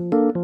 รับ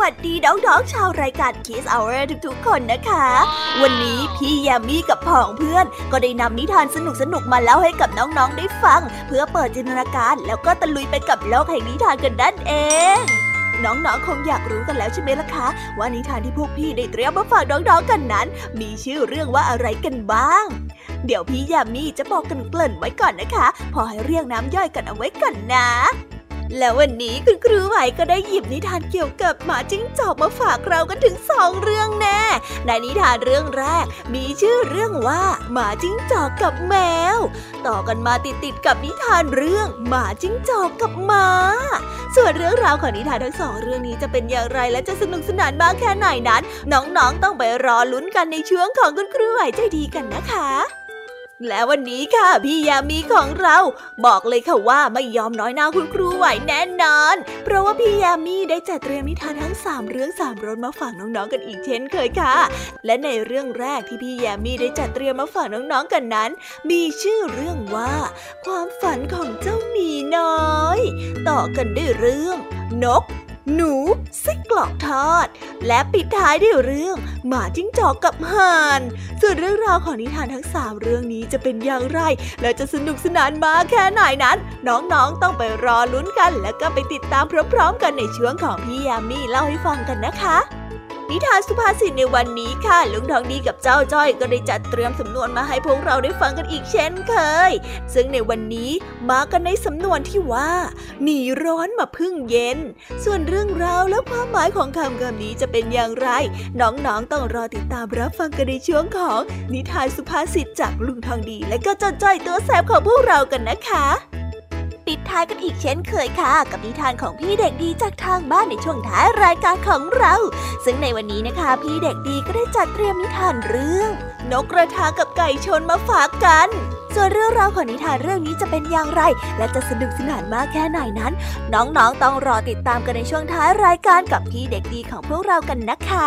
วัสดีน้องๆชาวรายการ Kiss Hour ทุกๆ คนนะคะ วันนี้พี่ยามีกับพ่องเพื่อน ก็ได้นำนิทานสนุกๆ มาเล่าให้กับน้องๆ ได้ฟัง เพื่อเปิดจินตนาการ แล้วก็ตะลุยไปกับโลกแห่งนิทานกันนั่นเองน้องๆ คงอยากรู้กันแล้วใช่ไหมล่ะคะ ว่านิทานที่พวกพี่ได้เตรียมมาฝากน้องๆ กันนั้น มีชื่อเรื่องว่าอะไรกันบ้าง เดี๋ยวพี่ยามีจะบอกกันเกริ่นไว้ก่อนนะคะ พอให้เรียกน้ำย่อยกันเอาไว้ก่อนนะ แล้ววันนี้คุณครูไหวก็ได้หยิบนิทานเกี่ยวกับหมาจิ้งจอกมาฝากเรากันถึงสองเรื่องแน่ ในนิทานเรื่องแรก มีชื่อเรื่องว่า หมาจิ้งจอกกับแมว ต่อกันมาติดๆกับนิทานเรื่อง หมาจิ้งจอกกับหมา ส่วนเรื่องราวของนิทานทั้งสองเรื่องนี้จะเป็นอย่างไรและจะสนุกสนานมากแค่ไหนนั้น น้องๆต้องไปรอลุ้นกันในช่วงของคุณครูไหวใจดีกันนะคะ และวันนี้ค่ะพี่ยามีของเราบอกเลยค่ะว่าไม่ยอมน้อยหน้าคุณครูไหวแน่นอน เพราะว่าพี่ยามีได้จัดเตรียมนิทานทั้งสามเรื่องสามรสมาฝากน้องๆกันอีกเช่นเคยค่ะ และในเรื่องแรกที่พี่ยามีได้จัดเตรียมมาฝากน้องๆกันนั้น มีชื่อเรื่องว่า ความฝันของเจ้าหมีน้อย ต่อกันด้วยเรื่อง นก หนูไส้กรอกทอด และปิดท้ายด้วยเรื่อง หมาจิ้งจอกกับห่านส่วนเรื่องราวของนิทานทั้งสามเรื่องนี้จะเป็นอย่างไร และจะสนุกสนานมากแค่ไหนนั้น น้องๆต้องไปรอลุ้นกัน แล้วก็ไปติดตามพร้อมๆ กันในช่วงของพี่ยามีเล่าให้ฟังกันนะคะ นิทานสุภาษิตในวันนี้ค่ะลุงทองดีกับเจ้าจ้อยก็ได้จัดเตรียมสำนวนมาให้พวกเราได้ฟังกันอีกเช่นเคย ซึ่งในวันนี้มากันในสำนวนที่ว่าหนีร้อนมาพึ่งเย็น ส่วนเรื่องราวและความหมายของคำคำนี้จะเป็นอย่างไร น้องๆต้องรอติดตามรับฟังกันในช่วงของนิทานสุภาษิตจากลุงทองดี และก็เจ้าจ้อยตัวแสบของพวกเรากันนะคะ ปิดท้ายกันอีกเช่นเคยค่ะ กับนิทานของพี่เด็กดีจากทางบ้านในช่วงท้ายรายการของเรา ซึ่งในวันนี้นะคะ พี่เด็กดีก็ได้จัดเตรียมนิทานเรื่อง นกกระทากับไก่ชนมาฝากกัน ส่วนเรื่องราวของนิทานเรื่องนี้จะเป็นอย่างไร และจะสนุกสนานมากแค่ไหนนั้น น้องๆต้องรอติดตามกันในช่วงท้ายรายการกับพี่เด็กดีของพวกเรากันนะคะ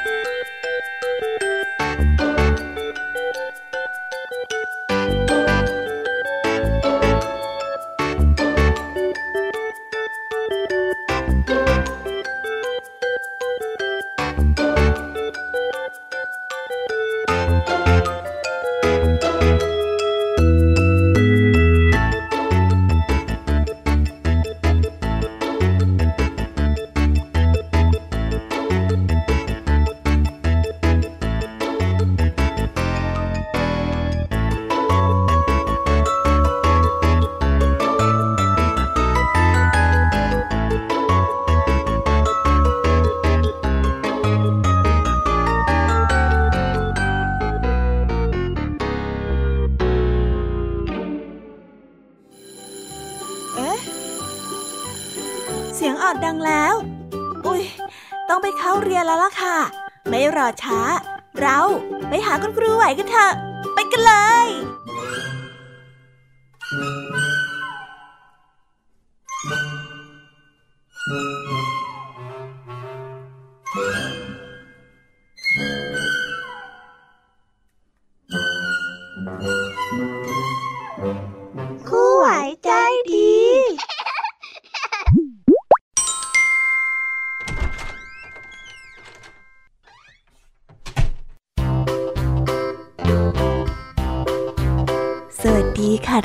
ร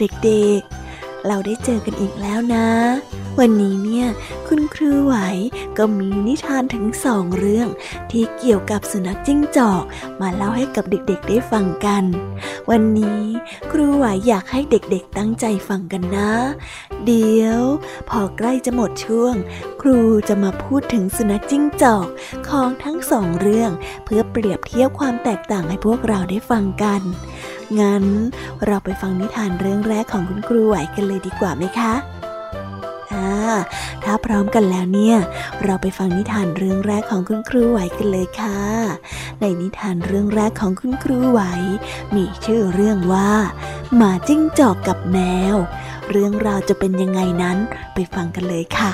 เด็กๆ เราได้เจอกันอีกแล้วนะ วันนี้เนี่ยคุณครูไหวก็มีนิทานถึงสองเรื่อง ที่เกี่ยวกับสุนัขจิ้งจอก มาเล่าให้กับเด็กๆได้ฟังกัน วันนี้ครูไหวอยากให้เด็กๆตั้งใจฟังกันนะ เดี๋ยว พอใกล้จะหมดช่วง ครูจะมาพูดถึงสุนัขจิ้งจอกของทั้งสองเรื่อง เพื่อเปรียบเทียบความแตกต่างให้พวกเราได้ฟังกัน งั้นเราไปฟังนิทานเรื่องแรกของคุณครูไหวกันเลยดีกว่าไหมคะอ่าถ้าพร้อมกันแล้วเนี่ย เราไปฟังนิทานเรื่องแรกของคุณครูไหวกันเลยค่ะ ในนิทานเรื่องแรกของคุณครูไหว มีชื่อเรื่องว่า หมาจิ้งจอกกับแมว เรื่องราวจะเป็นยังไงนั้นไปฟังกันเลยค่ะ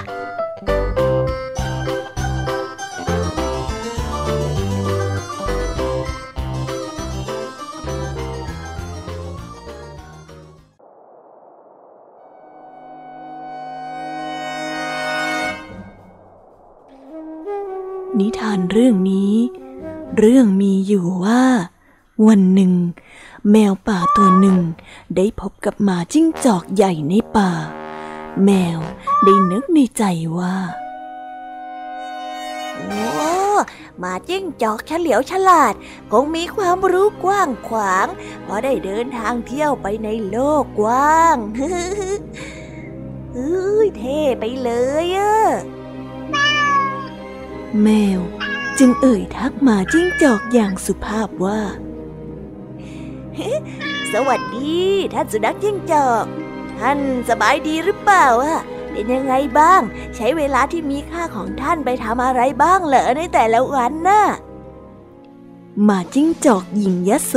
านเรื่องนี้ เรื่องมีอยู่ว่า วันหนึ่ง แมวป่าตัวหนึ่งได้พบกับหมาจิ้งจอกใหญ่ในป่า แมวได้นึกในใจว่าโอ้หมาจิ้งจอกเฉลียวฉลาด คงมีความรู้กว้างขวางเพราะได้เดินทางเที่ยวไปในโลกกว้างเฮ้ยเท่ไปเลยอะ แมวจึงเอ่ยทักมาจิ้งจอกอย่างสุภาพว่า สวัสดีท่านสุนัขจิ้งจอก ท่านสบายดีหรือเปล่าอะเป็นยังไงบ้าง ใช้เวลาที่มีค่าของท่านไปทำอะไรบ้างเหรอในแต่ละวันน่ะหมาจิ้งจอกหญิงยะโส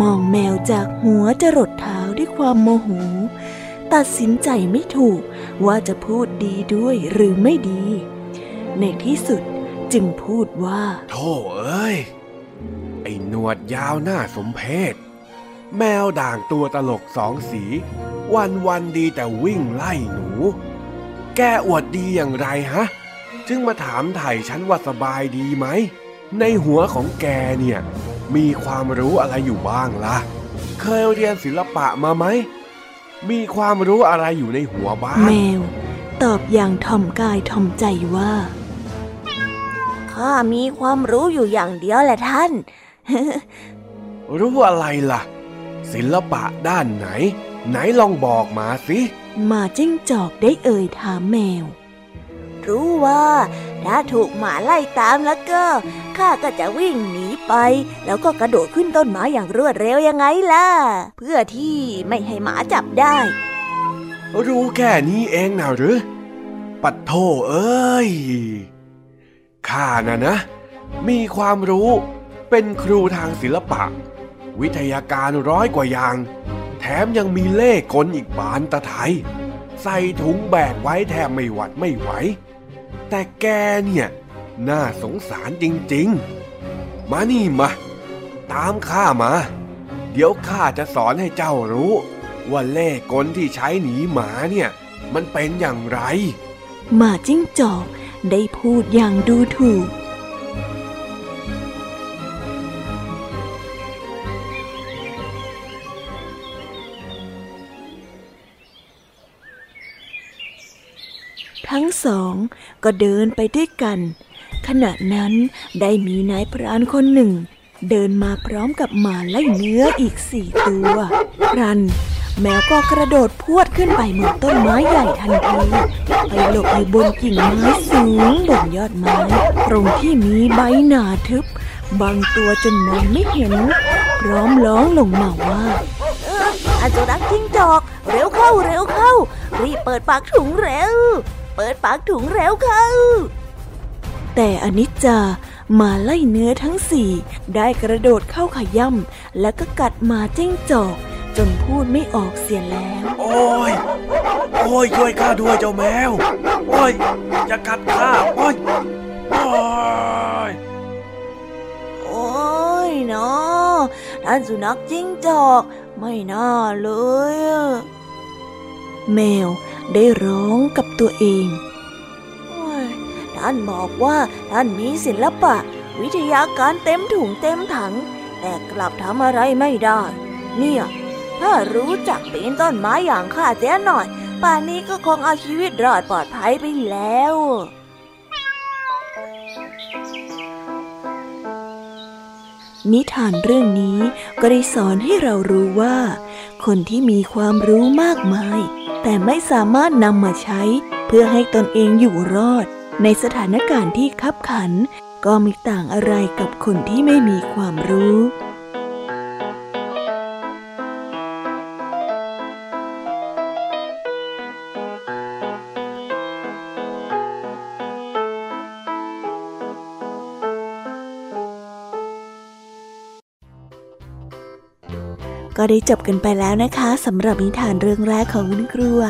มองแมวจากหัวจรดเท้าด้วยความโมโห ตัดสินใจไม่ถูกว่าจะพูดดีด้วยหรือไม่ดี ในที่สุดจึงพูดว่า โธ่เอ้ย ไอ้หนวดยาวหน้าสมเพศ แมวด่างตัวตลกสองสี วันวันดีแต่วิ่งไล่หนู แกอวดดีอย่างไรฮะ จึงมาถามไถ่ฉันว่าสบายดีไหม ในหัวของแกเนี่ย มีความรู้อะไรอยู่บ้างละ่ะ เคยเรียนศิลปะมาไหม มีความรู้อะไรอยู่ในหัวบ้าง แมว ตอบอย่างถ่อมกายถ่อมใจว่า ข้ามีความรู้อยู่อย่างเดียวแหละท่าน รู้อะไรล่ะ ศิลปะด้านไหน ไหนลองบอกมาสิมาจิ้งจอกได้เอ่ยถามแมว รู้ว่าถ้าถูกหมาไล่ตามแล้วก็ข้าก็จะวิ่งหนีไป แล้วก็กระโดดขึ้นต้นไม้อย่างรวดเร็วยังไงล่ะ เพื่อที่ไม่ให้หมาจับได้ รู้แค่นี้เองนะหรือ ปัดโทเอ้ย ข้านะนะ มีความรู้เป็นครูทางศิลปะ วิทยาการร้อยกว่าอย่าง แถมยังมีเล่กลอีกบานตะไทย ใส่ถุงแบกไว้แทบไม่หวัดไม่ไหว แต่แกเนี่ย น่าสงสารจริงๆ มานี่มา ตามข้ามา เดี๋ยวข้าจะสอนให้เจ้ารู้ ว่าเล่กลที่ใช้หนีหมาเนี่ย มันเป็นอย่างไร หมาจิ้งจอก ได้พูดอย่างดูถูก ทั้งสองก็เดินไปด้วยกัน ขณะนั้นได้มีนายพรานคนหนึ่ง เดินมาพร้อมกับหมาไล่เนื้ออีกสี่ตัวรัน แมวก็กระโดดพวดขึ้นไปบนต้นไม้ใหญ่ทันทีไปหลบอยู่บนกิ่งไม้สูงบนยอดไม้ ตรงที่มีใบหนาทึบบางตัวจนมองไม่เห็น พร้อมร้องลงมาว่าอาจุรักจิ้งจอก เร็วเข้าเร็วเข้า รีบเปิดปากถุงเร็ว เปิดปากถุงแล้วเข้า แต่อนิจจามาไล่เนื้อทั้งสี่ ได้กระโดดเข้าขย่ำแล้วก็กัดมาเจ้งจอก จนพูดไม่ออกเสียแล้ว โอ้ย โอ้ยช่วยข้าด้วยเจ้าแมว โอ้ยจะกัดข้า โอ้ย โอ้ย โอ้ยเนาะท่านสุนัขจิ้งจอก ไม่น่าเลย แมวได้ร้องกับตัวเองท่านบอกว่าท่านมีศิลปะ วิทยาการเต็มถุงเต็มถัง แต่กลับทำอะไรไม่ได้ เนี่ย ถ้ารู้จักปีนต้นไม้อย่างข้าเสียหน่อย ป่านนี้ก็คงเอาชีวิตรอดปลอดภัยไปแล้วนิทานเรื่องนี้ก็ได้สอนให้เรารู้ว่า คนที่มีความรู้มากมาย แต่ไม่สามารถนำมาใช้ เพื่อให้ตนเองอยู่รอด ในสถานการณ์ที่คับขัน ก็ไม่ต่างอะไรกับคนที่ไม่มีความรู้ ก็ได้จบกันไปแล้วนะคะสำหรับนิทานเรื่องแรกของคุณครูไหว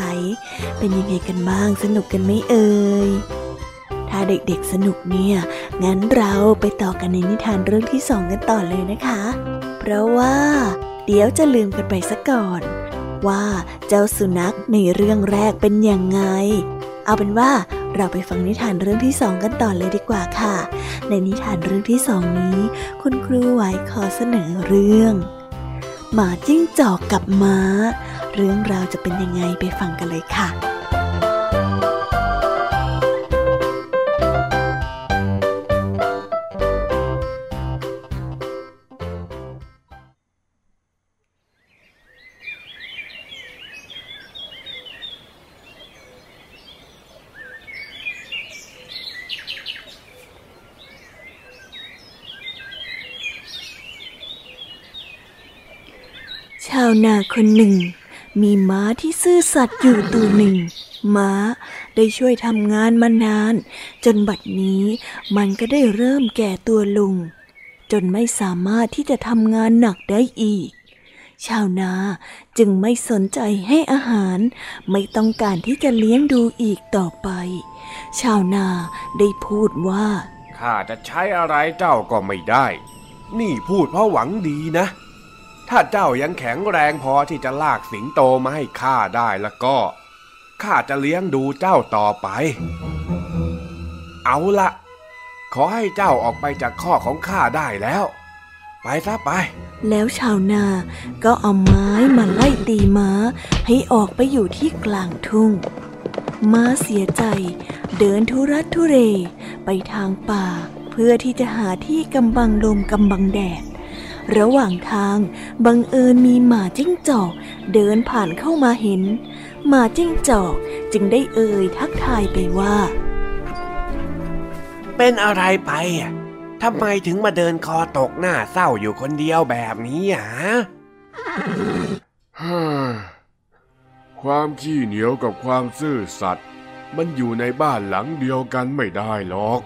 เป็นยังไงกันบ้างสนุกกันไหมเอ่ยถ้าเด็กๆสนุกเนี่ย งั้นเราไปต่อกันในนิทานเรื่องที่สองกันต่อเลยนะคะ เพราะว่า เดี๋ยวจะลืมกันไปซะก่อน ว่าเจ้าสุนัขในเรื่องแรกเป็นยังไง เอาเป็นว่าเราไปฟังนิทานเรื่องที่สองกันต่อเลยดีกว่าค่ะ ในนิทานเรื่องที่สองนี้ คุณครูไหวขอเสนอเรื่อง หมาจิ้งจอกกับม้า เรื่องราวจะเป็นยังไงไปฟังกันเลยค่ะ นาคนหนึ่ง มีม้าที่ซื่อสัตย์อยู่ตัวหนึ่ง ม้าได้ช่วยทำงานมานาน จนบัดนี้มันก็ได้เริ่มแก่ตัวลง จนไม่สามารถที่จะทำงานหนักได้อีก ชาวนาจึงไม่สนใจให้อาหาร ไม่ต้องการที่จะเลี้ยงดูอีกต่อไป ชาวนาได้พูดว่าข้าจะใช้อะไรเจ้าก็ไม่ได้ นี่พูดเพราะหวังดีนะ ถ้าเจ้ายังแข็งแรงพอที่จะลากสิงโตมาให้ข้าได้แล้วก็ ข้าจะเลี้ยงดูเจ้าต่อไป เอาละขอให้เจ้าออกไปจากข้อของข้าได้แล้ว ไปซะไป แล้วชาวนาก็เอาไม้มาไล่ตีม้า ให้ออกไปอยู่ที่กลางทุ่ง ม้าเสียใจ เดินทุรัตทุเร ไปทางป่า เพื่อที่จะหาที่กำบังลมกำบังแดด ระหว่างทางบังเอิญมีหมาจิ้งจอก เดินผ่านเข้ามาเห็น หมาจิ้งจอกจึงได้เอ่ยทักทายไปว่า เป็นอะไรไปอะทำไมถึงมาเดินคอตกหน้าเศร้าอยู่คนเดียวแบบนี้อะฮ่าความขี้เหนียวกับความซื่อสัตย์มันอยู่ในบ้านหลังเดียวกันไม่ได้หรอก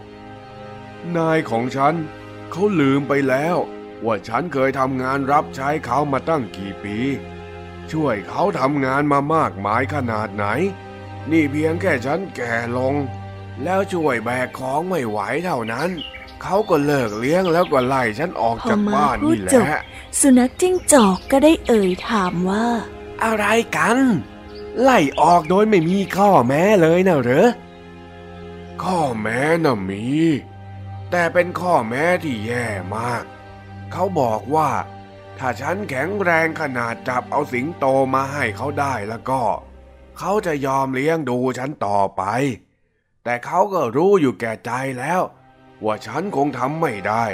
นายของฉันเขาลืมไปแล้ว ว่าฉันเคยทำงานรับใช้เขามาตั้งกี่ปี ช่วยเขาทำงานมามากมายขนาดไหน นี่เพียงแค่ฉันแก่ลง แล้วช่วยแบกของไม่ไหวเท่านั้น เขาก็เลิกเลี้ยงแล้วก็ไล่ฉันออกพอจากม้าบ้านพูดนี่แหจบละ สุนัขจิ้งจอกก็ได้เอ่ยถามว่า อะไรกัน ไล่ออกโดยไม่มีข้อแม้เลยนะเหรอข้อแม้น่ะมี แต่เป็นข้อแม้ที่แย่มาก เขาบอกว่า ถ้าฉันแข็งแรงขนาดจับเอาสิงโตมาให้เขาได้แล้วก็ เขาจะยอมเลี้ยงดูฉันต่อไป แต่เขาก็รู้อยู่แก่ใจแล้ว ว่าฉันคงทำไม่ได้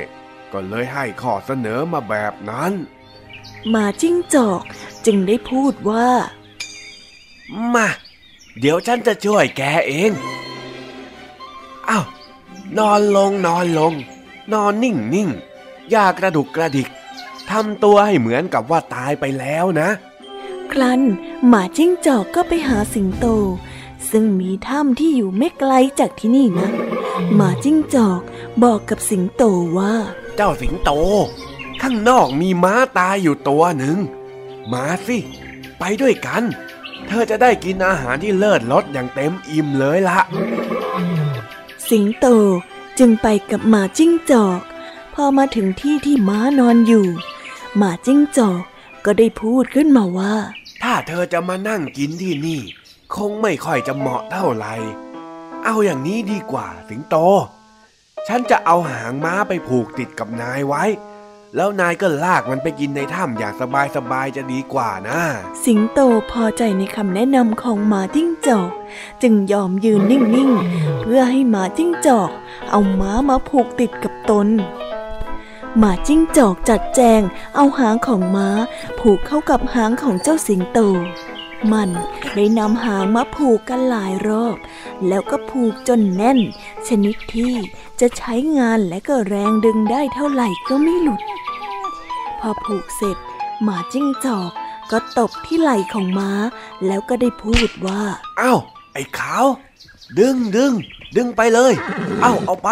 ก็เลยให้ข้อเสนอมาแบบนั้นหมาจิ้งจอกจึงได้พูดว่า มา เดี๋ยวฉันจะช่วยแกเองอ้าวนอนลงนอนลง นอนนิ่งนิ่ง อย่ากระดุกกระดิกทำตัวให้เหมือนกับว่าตายไปแล้วนะ ครั้นหมาจิ้งจอกก็ไปหาสิงโต ซึ่งมีถ้ำที่อยู่ไม่ไกลจากที่นี่นะ หมาจิ้งจอกบอกกับสิงโตว่า เจ้าสิงโต ข้างนอกมีม้าตายอยู่ตัวหนึ่งมาสิ ไปด้วยกัน เธอจะได้กินอาหารที่เลิศรสอย่างเต็มอิ่มเลยละสิงโตจึงไปกับหมาจิ้งจอก พอมาถึงที่ที่ม้านอนอยู่ หมาจิ้งจอกก็ได้พูดขึ้นมาว่า ถ้าเธอจะมานั่งกินที่นี่ คงไม่ค่อยจะเหมาะเท่าไหร่ เอาอย่างนี้ดีกว่าสิงโต ฉันจะเอาหางม้าไปผูกติดกับนายไว้ แล้วนายก็ลากมันไปกินในถ้ำอย่างสบายๆจะดีกว่านะ สิงโตพอใจในคำแนะนำของหมาจิ้งจอก จึงยอมยืนนิ่งๆ เพื่อให้หมาจิ้งจอก เอาม้ามาผูกติดกับตน หมาจิ้งจอกจัดแจง เอาหางของม้า ผูกเข้ากับหางของเจ้าสิงโต มันได้นำหางมาผูกกันหลายรอบ แล้วก็ผูกจนแน่น ชนิดที่จะใช้งานและก็แรงดึงได้เท่าไหร่ก็ไม่หลุด พอผูกเสร็จ หมาจิ้งจอกก็ตบที่ไหล่ของม้า แล้วก็ได้พูดว่าอ้าวไอ้ขาว ดึงดึงดึงไปเลย เอ้าเอาไป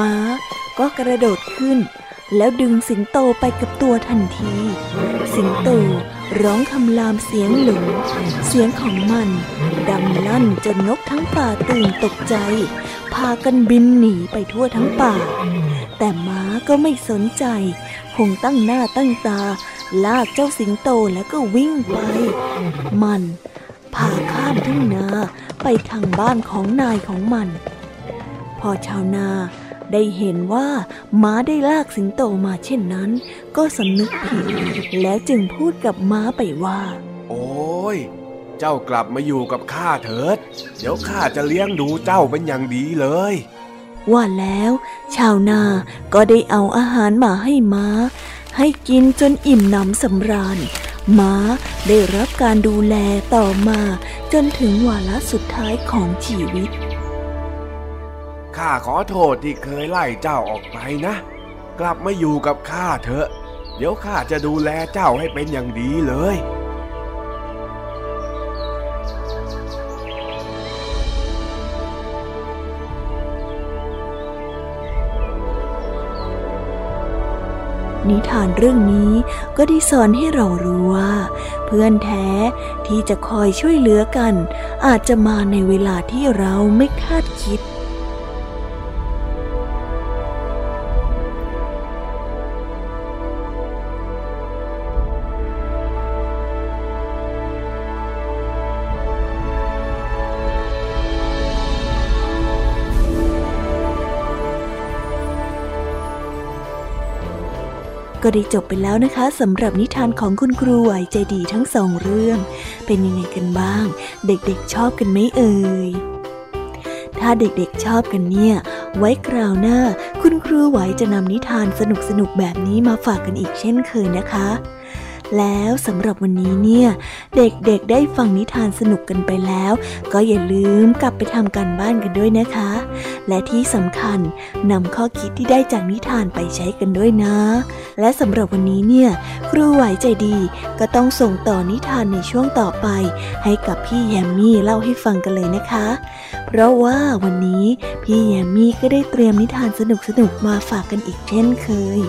ม้าก็กระโดดขึ้น แล้วดึงสิงโตไปกับตัวทันที สิงโตร้องคำรามเสียงหลงเสียงของมันดังลั่นจนนกทั้งป่าตื่นตกใจ พากันบินหนีไปทั่วทั้งป่า แต่ม้าก็ไม่สนใจ คงตั้งหน้าตั้งตา ลากเจ้าสิงโตแล้วก็วิ่งไป มันพาข้ามทุ่งนาไปทางบ้านของนายของมัน พอชาวนา ได้เห็นว่าม้าได้ลากสิงโตมาเช่นนั้น ก็สำนึกผิด แล้วจึงพูดกับม้าไปว่า โอ้ย เจ้ากลับมาอยู่กับข้าเถิด เดี๋ยวข้าจะเลี้ยงดูเจ้าเป็นอย่างดีเลย ว่าแล้ว ชาวนาก็ได้เอาอาหารมาให้ม้า ให้กินจนอิ่มหนำสำราญม้าได้รับการดูแลต่อมาจนถึงวาระสุดท้ายของชีวิต ข้าขอโทษที่เคยไล่เจ้าออกไปนะ กลับมาอยู่กับข้าเถอะ เดี๋ยวข้าจะดูแลเจ้าให้เป็นอย่างดีเลยนิทานเรื่องนี้ก็ได้สอนให้เรารู้ว่า เพื่อนแท้ที่จะคอยช่วยเหลือกัน อาจจะมาในเวลาที่เราไม่คาดคิด ก็ได้จบไปแล้วนะคะสำหรับนิทานของคุณครูไหวใจดีทั้งสองเรื่อง เป็นยังไงกันบ้าง เด็กๆชอบกันไหมเอ่ยถ้าเด็กๆชอบกันเนี่ย ไว้คราวหน้า คุณครูไหวจะนำนิทานสนุกๆแบบนี้มาฝากกันอีกเช่นเคยนะคะ แล้วสำหรับวันนี้เนี่ย เด็กๆได้ฟังนิทานสนุกกันไปแล้ว ก็อย่าลืมกลับไปทำการบ้านกันด้วยนะคะ และที่สำคัญนำข้อคิดที่ได้จากนิทานไปใช้กันด้วยนะ และสำหรับวันนี้เนี่ย ครูไหวใจดีก็ต้องส่งต่อนิทานในช่วงต่อไป ให้กับพี่แยมมี่เล่าให้ฟังกันเลยนะคะ เพราะว่าวันนี้พี่แยมมี่ก็ได้เตรียมนิทานสนุกๆมาฝากกันอีกเช่นเคย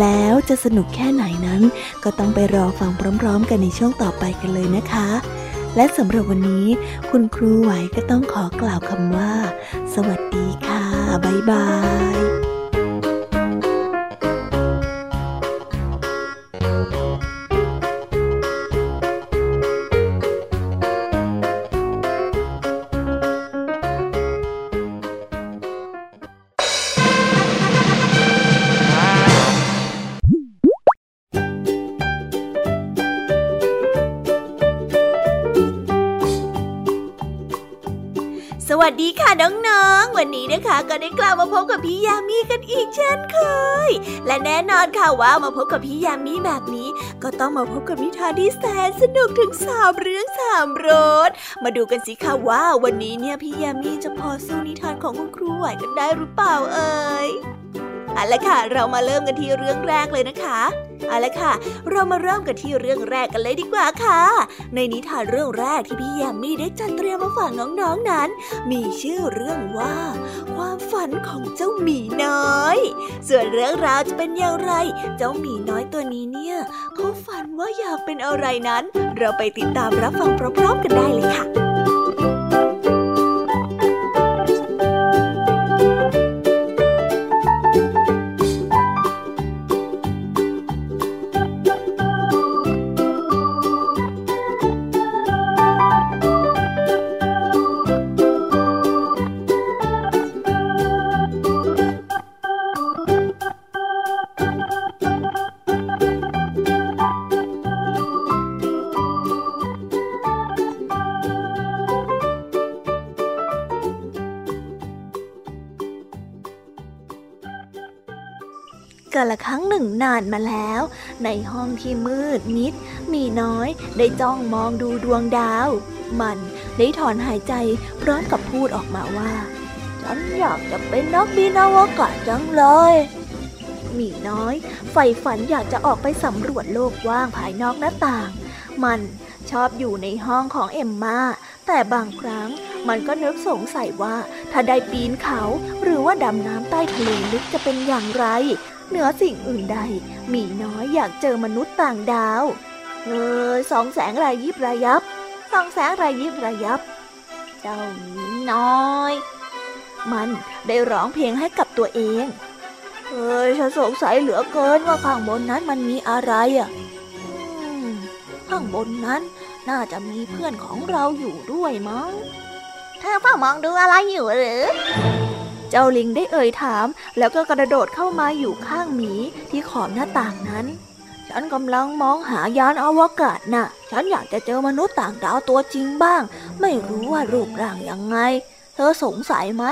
แล้วจะสนุกแค่ไหนนั้น ก็ต้องไปรอฟังพร้อม ๆ กันในช่วงต่อไปกันเลยนะคะ และสำหรับวันนี้ คุณครูไหวก็ต้องขอกล่าวคำว่า สวัสดีค่ะ บ๊ายบาย ดีค่ะน้องๆ วันนี้นะคะก็ได้กลับมาพบกับพี่ยามีกันอีกเช่นเคย และแน่นอนค่ะว่ามาพบกับพี่ยามีแบบนี้ ก็ต้องมาพบกับนิทานที่แสนสนุกถึงสามเรื่องสามรส มาดูกันสิค่ะว่าวันนี้เนี่ยพี่ยามีจะพอสู้นิทานของคุณครูไหวกันได้หรือเปล่าเอ่ย เอาละค่ะ เรามาเริ่มกันที่เรื่องแรกเลยนะคะเอาละค่ะ เรามาเริ่มกันที่เรื่องแรกกันเลยดีกว่าค่ะ ในนิทานเรื่องแรกที่พี่แยมมี่ได้จัดเตรียมมาฝากน้องๆนนั้น มีชื่อเรื่องว่า ความฝันของเจ้าหมีน้อย ส่วนเรื่องราวจะเป็นอย่างไร เจ้าหมีน้อยตัวนี้เนี่ยเขาฝันว่าอยากเป็นอะไรนั้น เราไปติดตามรับฟังพร้อมๆกันได้เลยค่ะานมาแล้ว ในห้องที่มืดมิด มีน้อยได้จ้องมองดูดวงดาว มันได้ถอนหายใจพร้อมกับพูดออกมาว่า ฉันอยากจะเป็นนักบินอวกาศจังเลยมีน้อยใฝ่ฝันอยากจะออกไปสำรวจโลกว่างภายนอกหน้าต่าง มันชอบอยู่ในห้องของเอ็มมาแต่บางครั้งมันก็นึกสงสัยว่าถ้าได้ปีนเขาหรือว่าดำน้ำใต้ทะเลลึกจะเป็นอย่างไร เหนือสิ่งอื่นใด มีน้อยอยากเจอมนุษย์ต่างดาว เออสองแสงรายยิบระยับสองแสงรายยิบระยับ เจ้าหมีน้อย มันได้ร้องเพลงให้กับตัวเองเอ้ยฉันสงสัยเหลือเกินว่าข้างบนนั้นมันมีอะไรอะข้างบนนั้นน่าจะมีเพื่อนของเราอยู่ด้วยมั้ง เธอเฝ้ามองดูอะไรอยู่หรือ จ้าลิงได้เอ่ยถาม แล้วก็กระโดดเข้ามาอยู่ข้างหมีที่ขอบหน้าต่างนั้น ฉันกำลังมองหายานอวกาศนะ่ะ ฉันอยากจะเจอมนุษย์ต่างดาวตัวจริงบ้าง ไม่รู้ว่ารูปร่างยังไง เธอสงสัยไหม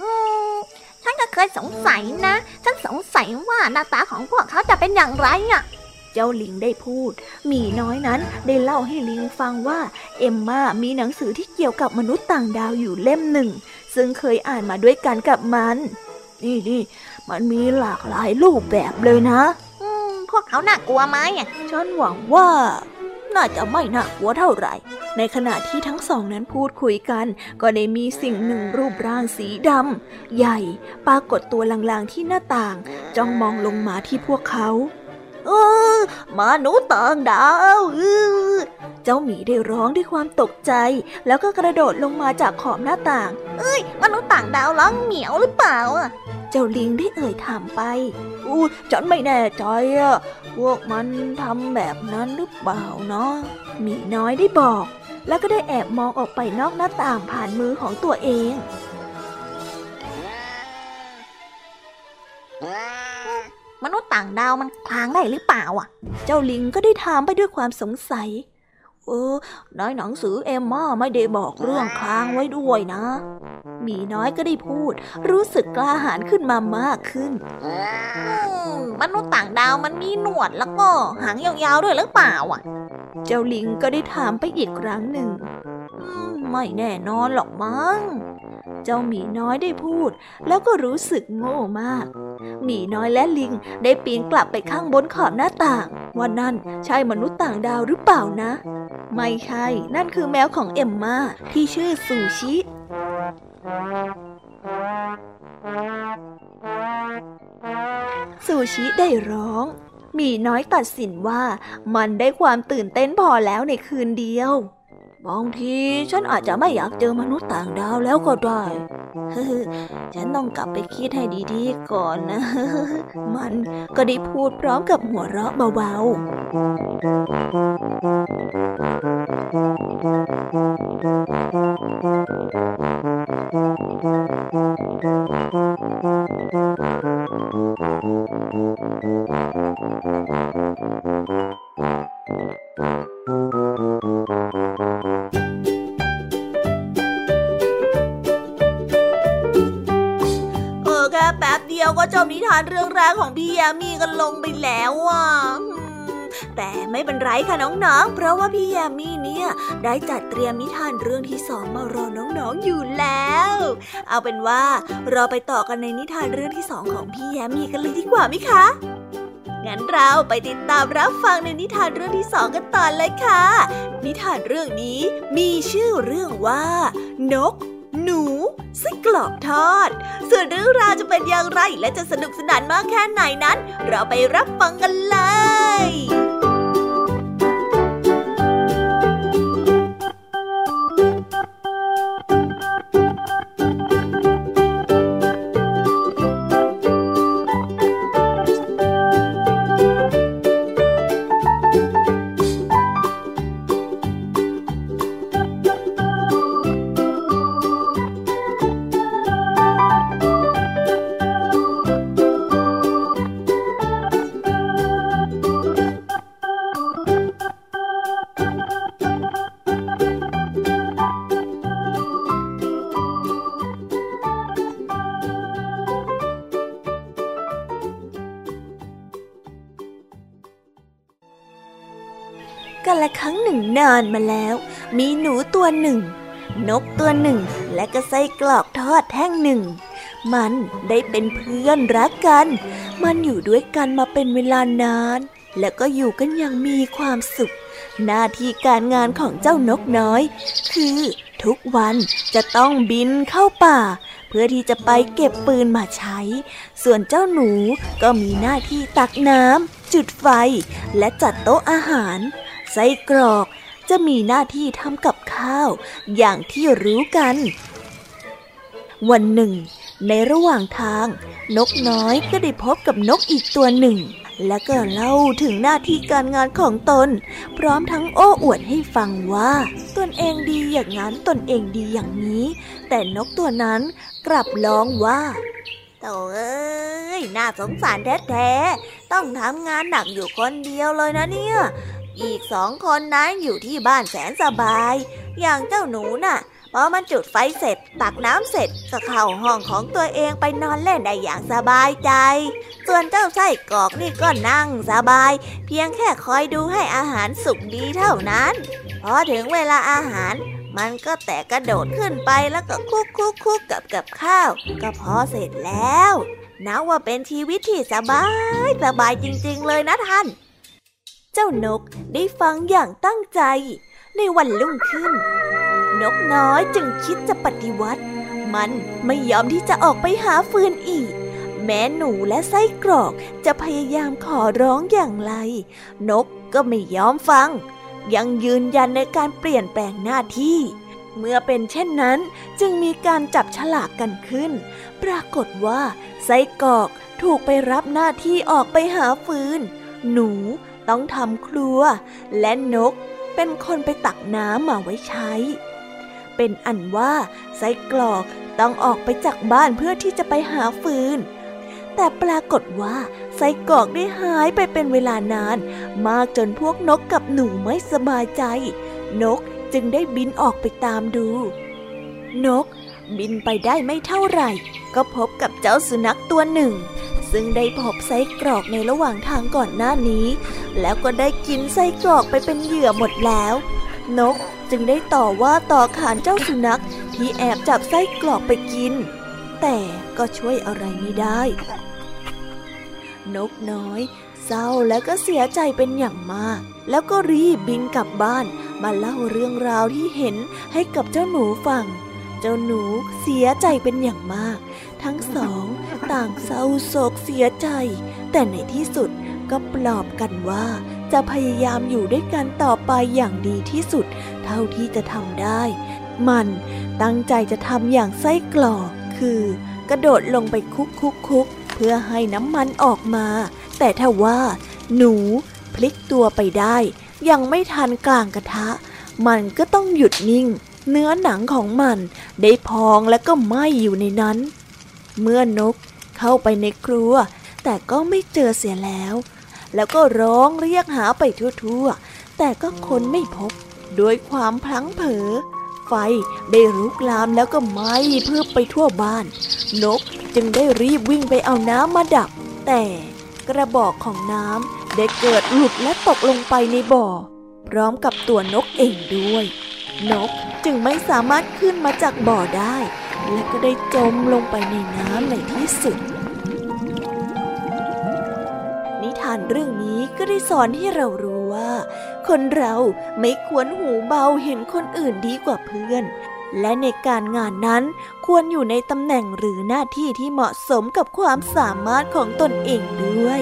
อืมฉันก็เคยสงสัยนะ ฉันสงสัยว่าหน้าตาของพวกเขาจะเป็นอย่างไรอะเจ้าลิงได้พูด มีน้อยนั้นได้เล่าให้ลิงฟังว่า เอมมามีหนังสือที่เกี่ยวกับมนุษย์ต่างดาวอยู่เล่มหนึ่ง ซึ่งเคยอ่านมาด้วยกันกับมัน นี่นี่มันมีหลากหลายรูปแบบเลยนะอืมพวกเขาน่ากลัวไหมอะฉันหวังว่า น่าจะไม่น่ากลัวเท่าไหร่ ในขณะที่ทั้งสองนั้นพูดคุยกัน ก็ได้มีสิ่งหนึ่งรูปร่างสีดำใหญ่ ปรากฏตัวลางๆที่หน้าต่าง จ้องมองลงมาที่พวกเขา เออมนุษย์ต่างดาวเออเจ้าหมีได้ร้องด้วยความตกใจ แล้วก็กระโดดลงมาจากขอบหน้าต่าง เอ้ยมนุษย์ต่างดาวร้องเหมียวหรือเปล่าอะเจ้าลิงได้เอ่ยถามไป อู้ฉันไม่แน่ใจอะพวกมันทำแบบนั้นหรือเปล่าเนาะหมีน้อยได้บอก แล้วก็ได้แอบมองออกไปนอกหน้าต่างผ่านมือของตัวเอง มนุษย์ต่างดาวมันคลางได้หรือเปล่าอะ เจ้าลิงก็ได้ถามไปด้วยความสงสัย เออในหนังสือเอมม่าไม่ได้บอกเรื่องค้างไว้ด้วยนะหมีน้อยก็ได้พูด รู้สึกกล้าหาญขึ้นมามากขึ้นอืมมนุษย์ต่างดาวมันมีหนวดแล้วก็หางยาวๆด้วยหรือเปล่าอะ เจ้าลิงก็ได้ถามไปอีกครั้งหนึ่งอืมไม่แน่นอนหรอกมั้ง เจ้าหมีน้อยได้พูด แล้วก็รู้สึกโง่มาก หมีน้อยและลิงได้ปีนกลับไปข้างบนขอบหน้าต่างว่านั่นใช่มนุษย์ต่างดาวหรือเปล่านะ ไม่ใช่ นั่นคือแมวของเอ็มมาที่ชื่อซูชิซูชิได้ร้องหมีน้อยตัดสินว่ามันได้ความตื่นเต้นพอแล้วในคืนเดียว บางทีฉันอาจจะไม่อยากเจอมนุษย์ต่างดาวแล้วก็ได้ฉันต้องกลับไปคิดให้ดีๆก่อนนะ มันก็ได้พูดพร้อมกับหัวเราะเบาๆ จบนิทานเรื่องแรกของพี่ยามีกันลงไปแล้วอะแต่ไม่เป็นไรค่ะน้องๆ เพราะว่าพี่ยามีเนี่ยได้จัดเตรียมนิทานเรื่องที่สองมารอน้องๆอยู่แล้ว เอาเป็นว่าเราไปต่อกันในนิทานเรื่องที่สองของพี่ยามีกันเลยดีกว่าไหมคะงั้นเราไปติดตามรับฟังในนิทานเรื่องที่สองกันต่อเลยค่ะ นิทานเรื่องนี้มีชื่อเรื่องว่า นก หนูไส้กรอกทอด ส่วนเรื่องราวจะเป็นอย่างไรและจะสนุกสนานมากแค่ไหนนั้น เราไปรับฟังกันเลยานมาแล้ว มีหนูตัวหนึ่ง นกตัวหนึ่ง และก็ไส้กรอกทอดแท่งหนึ่ง มันได้เป็นเพื่อนรักกัน มันอยู่ด้วยกันมาเป็นเวลานาน แล้วก็อยู่กันอย่างมีความสุข หน้าที่การงานของเจ้านกน้อย คือทุกวันจะต้องบินเข้าป่า เพื่อที่จะไปเก็บปืนมาใช้ ส่วนเจ้าหนูก็มีหน้าที่ตักน้ำจุดไฟ และจัดโต๊ะอาหาร ไส้กรอก จะมีหน้าที่ทำกับข้าว อย่างที่รู้กัน วันหนึ่ง ในระหว่างทาง นกน้อยก็ได้พบกับนกอีกตัวหนึ่ง และก็เล่าถึงหน้าที่การงานของตน พร้อมทั้งโอ้อวดให้ฟังว่า ตนเองดีอย่างนั้นตนเองดีอย่างนี้ แต่นกตัวนั้นกลับร้องว่าโถ่เอ้ย น่าสงสารแท้ๆ ต้องทำงานหนักอยู่คนเดียวเลยนะเนี่ย อีกสองคนนั้นอยู่ที่บ้านแสนสบาย อย่างเจ้าหนูน่ะพอมันจุดไฟเสร็จ ตักน้ำเสร็จก็เข้าห้องของตัวเองไปนอนเล่นได้อย่างสบายใจ ส่วนเจ้าไส้กรอกนี่ก็นั่งสบาย เพียงแค่คอยดูให้อาหารสุกดีเท่านั้นพอถึงเวลาอาหาร มันก็แต่กระโดดขึ้นไปแล้วก็คุกคุกคุกกับกับข้าว ก็พอเสร็จแล้วนับว่าเป็นชีวิตที่สบายสบายจริง ๆ เลยนะท่าน จ้านกได้ฟังอย่างตั้งใจ ในวันรุ่งขึ้น นกน้อยจึงคิดจะปฏิวัติ มันไม่ยอมที่จะออกไปหาฟืนอีก แม้หนูและไส้กรอกจะพยายามขอร้องอย่างไร นกก็ไม่ยอมฟัง ยังยืนยันในการเปลี่ยนแปลงหน้าที่ เมื่อเป็นเช่นนั้นจึงมีการจับฉลากกันขึ้น ปรากฏว่าไส้กรอกถูกไปรับหน้าที่ออกไปหาฟืน หนู ต้องทำครัว และนกเป็นคนไปตักน้ำมาไว้ใช้ เป็นอันว่าไส้กรอกต้องออกไปจากบ้านเพื่อที่จะไปหาฟืน แต่ปรากฏว่าไส้กรอกได้หายไปเป็นเวลานาน มากจนพวกนกกับหนูไม่สบายใจ นกจึงได้บินออกไปตามดู นกบินไปได้ไม่เท่าไหร่ ก็พบกับเจ้าสุนัขตัวหนึ่ง ซึ่งได้พบไส้กรอกในระหว่างทางก่อนหน้านี้ แล้วก็ได้กินไส้กรอกไปเป็นเหยื่อหมดแล้ว นกจึงได้ต่อว่าต่อขานเจ้าสุนัขที่แอบจับไส้กรอกไปกิน แต่ก็ช่วยอะไรไม่ได้ นกน้อยเศร้าและก็เสียใจเป็นอย่างมาก แล้วก็รีบบินกลับบ้าน มาเล่าเรื่องราวที่เห็นให้กับเจ้าหนูฟัง เจ้าหนูเสียใจเป็นอย่างมาก ทั้งสองต่างเศร้าโศกเสียใจ แต่ในที่สุดก็ปลอบกันว่าจะพยายามอยู่ด้วยกันต่อไปอย่างดีที่สุด เท่าที่จะทำได้ มันตั้งใจจะทำอย่างไส้กรอกคือ กระโดดลงไปคุกคุกคุกเพื่อให้น้ำมันออกมา แต่ถ้าว่า หนูพลิกตัวไปได้ ยังไม่ทันกลางกระทะ มันก็ต้องหยุดนิ่ง เนื้อหนังของมัน ได้พองและก็ไหม้อยู่ในนั้น เมื่อนกเข้าไปในครัว แต่ก็ไม่เจอเสียแล้ว แล้วก็ร้องเรียกหาไปทั่วๆ แต่ก็คนไม่พบด้วยความพลั้งเผลอไฟได้ลุกลามแล้วก็ไหม้เพื่อไปทั่วบ้าน นกจึงได้รีบวิ่งไปเอาน้ำมาดับ แต่กระบอกของน้ำได้เกิดหลุดและตกลงไปในบ่อ พร้อมกับตัวนกเองด้วย นกจึงไม่สามารถขึ้นมาจากบ่อได้ และก็ได้จมลงไปในน้ำในที่สุด นิทานเรื่องนี้ก็ได้สอนให้เรารู้ว่า คนเราไม่ควรหูเบาเห็นคนอื่นดีกว่าเพื่อน และในการงานนั้นควรอยู่ในตำแหน่งหรือหน้าที่ที่เหมาะสมกับความสามารถของตนเองด้วย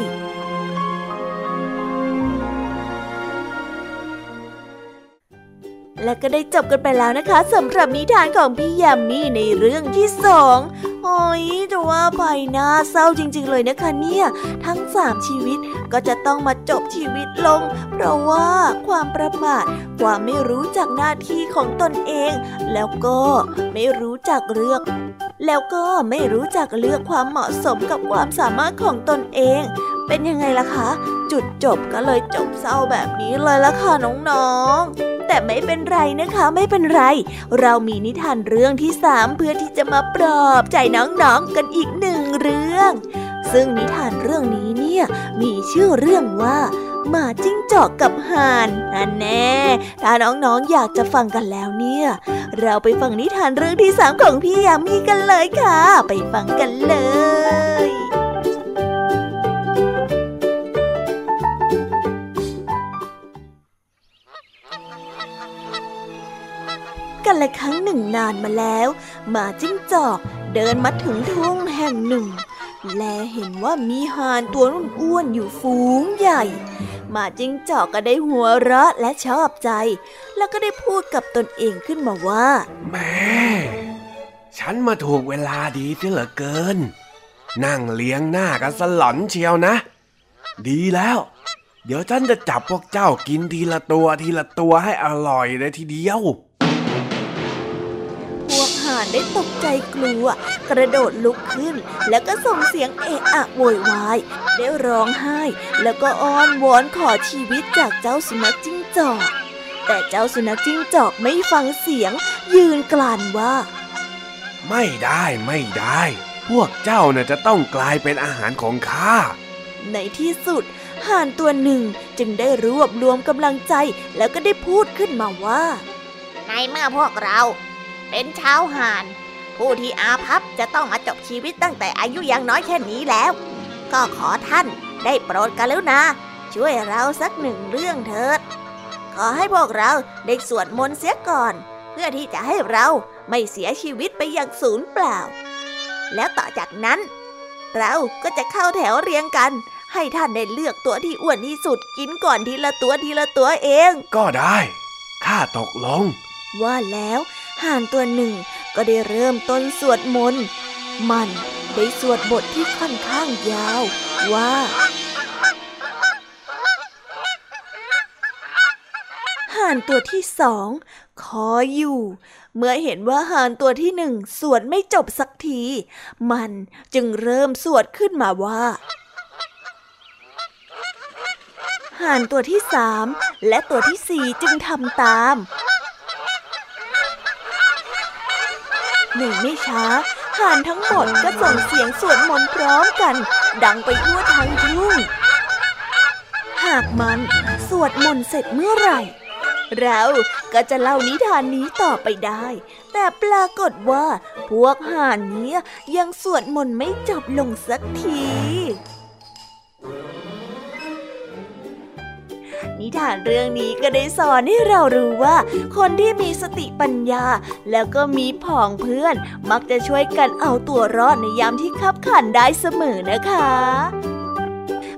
และก็ได้จบกันไปแล้วนะคะสำหรับนิทานของพี่ยามีในเรื่องที่สองโอ้ยจะว่าไปน่าเศร้าจริง ๆ เลยนะคะเนี่ย ทั้งสามชีวิตก็จะต้องมาจบชีวิตลง เพราะว่าความประมาทความไม่รู้จักหน้าที่ของตนเอง แล้วก็ไม่รู้จักเลือก แล้วก็ไม่รู้จักเลือกความเหมาะสมกับความสามารถของตนเอง เป็นยังไงล่ะคะ จุดจบก็เลยจบเศร้าแบบนี้เลยล่ะค่ะน้องๆ แต่ไม่เป็นไรนะคะไม่เป็นไร เรามีนิทานเรื่องที่สามเพื่อที่จะมาปลอบใจน้องๆกันอีกหนึ่งเรื่อง ซึ่งนิทานเรื่องนี้เนี่ยมีชื่อเรื่องว่าหมาจิ้งจอกกับห่านนั่นแน่ ถ้าน้องๆอยากจะฟังกันแล้วเนี่ย เราไปฟังนิทานเรื่องที่สามของพี่ยามีกันเลยค่ะ ไปฟังกันเลย กันละครั้งหนึ่งนานมาแล้วหมาจิ้งจอกเดินมาถึงทุ่งแห่งหนึ่ง และเห็นว่ามีห่านตัวอ้วนๆอยู่ฝูงใหญ่หมาจิ้งจอกก็ได้หัวเราะและชอบใจ แล้วก็ได้พูดกับตนเองขึ้นมาว่าแม่ฉันมาถูกเวลาดีเสียเหลือเกิน นั่งเลี้ยงหน้ากันสลอนเชียวนะ ดีแล้ว เดี๋ยวฉันจะจับพวกเจ้ากินทีละตัวทีละตัวให้อร่อยเลยทีเดียวานได้ตกใจกลัว กระโดดลุกขึ้น แล้วก็ส่งเสียงเอะอะโวยวายได้ร้องไห้ แล้วก็อ้อนวอนขอชีวิตจากเจ้าสุนัขจิ้งจอก แต่เจ้าสุนัขจิ้งจอกไม่ฟังเสียง ยืนกลานว่า ไม่ได้ไม่ได้ พวกเจ้าน่ะจะต้องกลายเป็นอาหารของข้าในที่สุดห่านตัวหนึ่งจึงได้รวบรวมกำลังใจแล้วก็ได้พูดขึ้นมาว่า ในเมื่อพวกเรา เป็นชาวหานพผู้ที่อาภัพจะต้องมาจบชีวิตตั้งแต่อายุยังน้อยแค่นี้แล้ว ก็ขอท่านได้โปรดกรุณาช่วยเราสักหนึ่งเรื่องเถิด ขอให้พวกเราได้สวดมนต์เสียก่อน เพื่อที่จะให้เราไม่เสียชีวิตไปอย่างศูนย์เปล่า แล้วต่อจากนั้น เราก็จะเข้าแถวเรียงกัน ให้ท่านได้เลือกตัวที่อ้วนที่สุดกินก่อนทีละตัวทีละตัวเอง ก็ได้ข้าตกลง ว่าแล้ว ห่านตัวหนึ่งก็ได้เริ่มต้นสวดมนต์ มันได้สวดบทที่ค่อนข้างยาว ว่าห่านตัวที่สองขออยู่ เมื่อเห็นว่าห่านตัวที่หนึ่งสวดไม่จบสักที มันจึงเริ่มสวดขึ้นมาว่าห่านตัวที่สามและตัวที่สี่จึงทำตาม หนึ่งไม่ช้าห่านทั้งหมดก็ส่งเสียงสวดมนต์พร้อมกัน ดังไปทั่วทั้งทุ่ง หากมันสวดมนต์เสร็จเมื่อไหร่ เราก็จะเล่านิทานนี้ต่อไปได้ แต่ปรากฏว่าพวกห่านนี้ยังสวดมนต์ไม่จบลงสักที นิทานเรื่องนี้ก็ได้สอนให้เรารู้ว่า คนที่มีสติปัญญา แล้วก็มีผองเพื่อน มักจะช่วยกันเอาตัวรอดในยามที่ขับขันได้เสมอนะคะ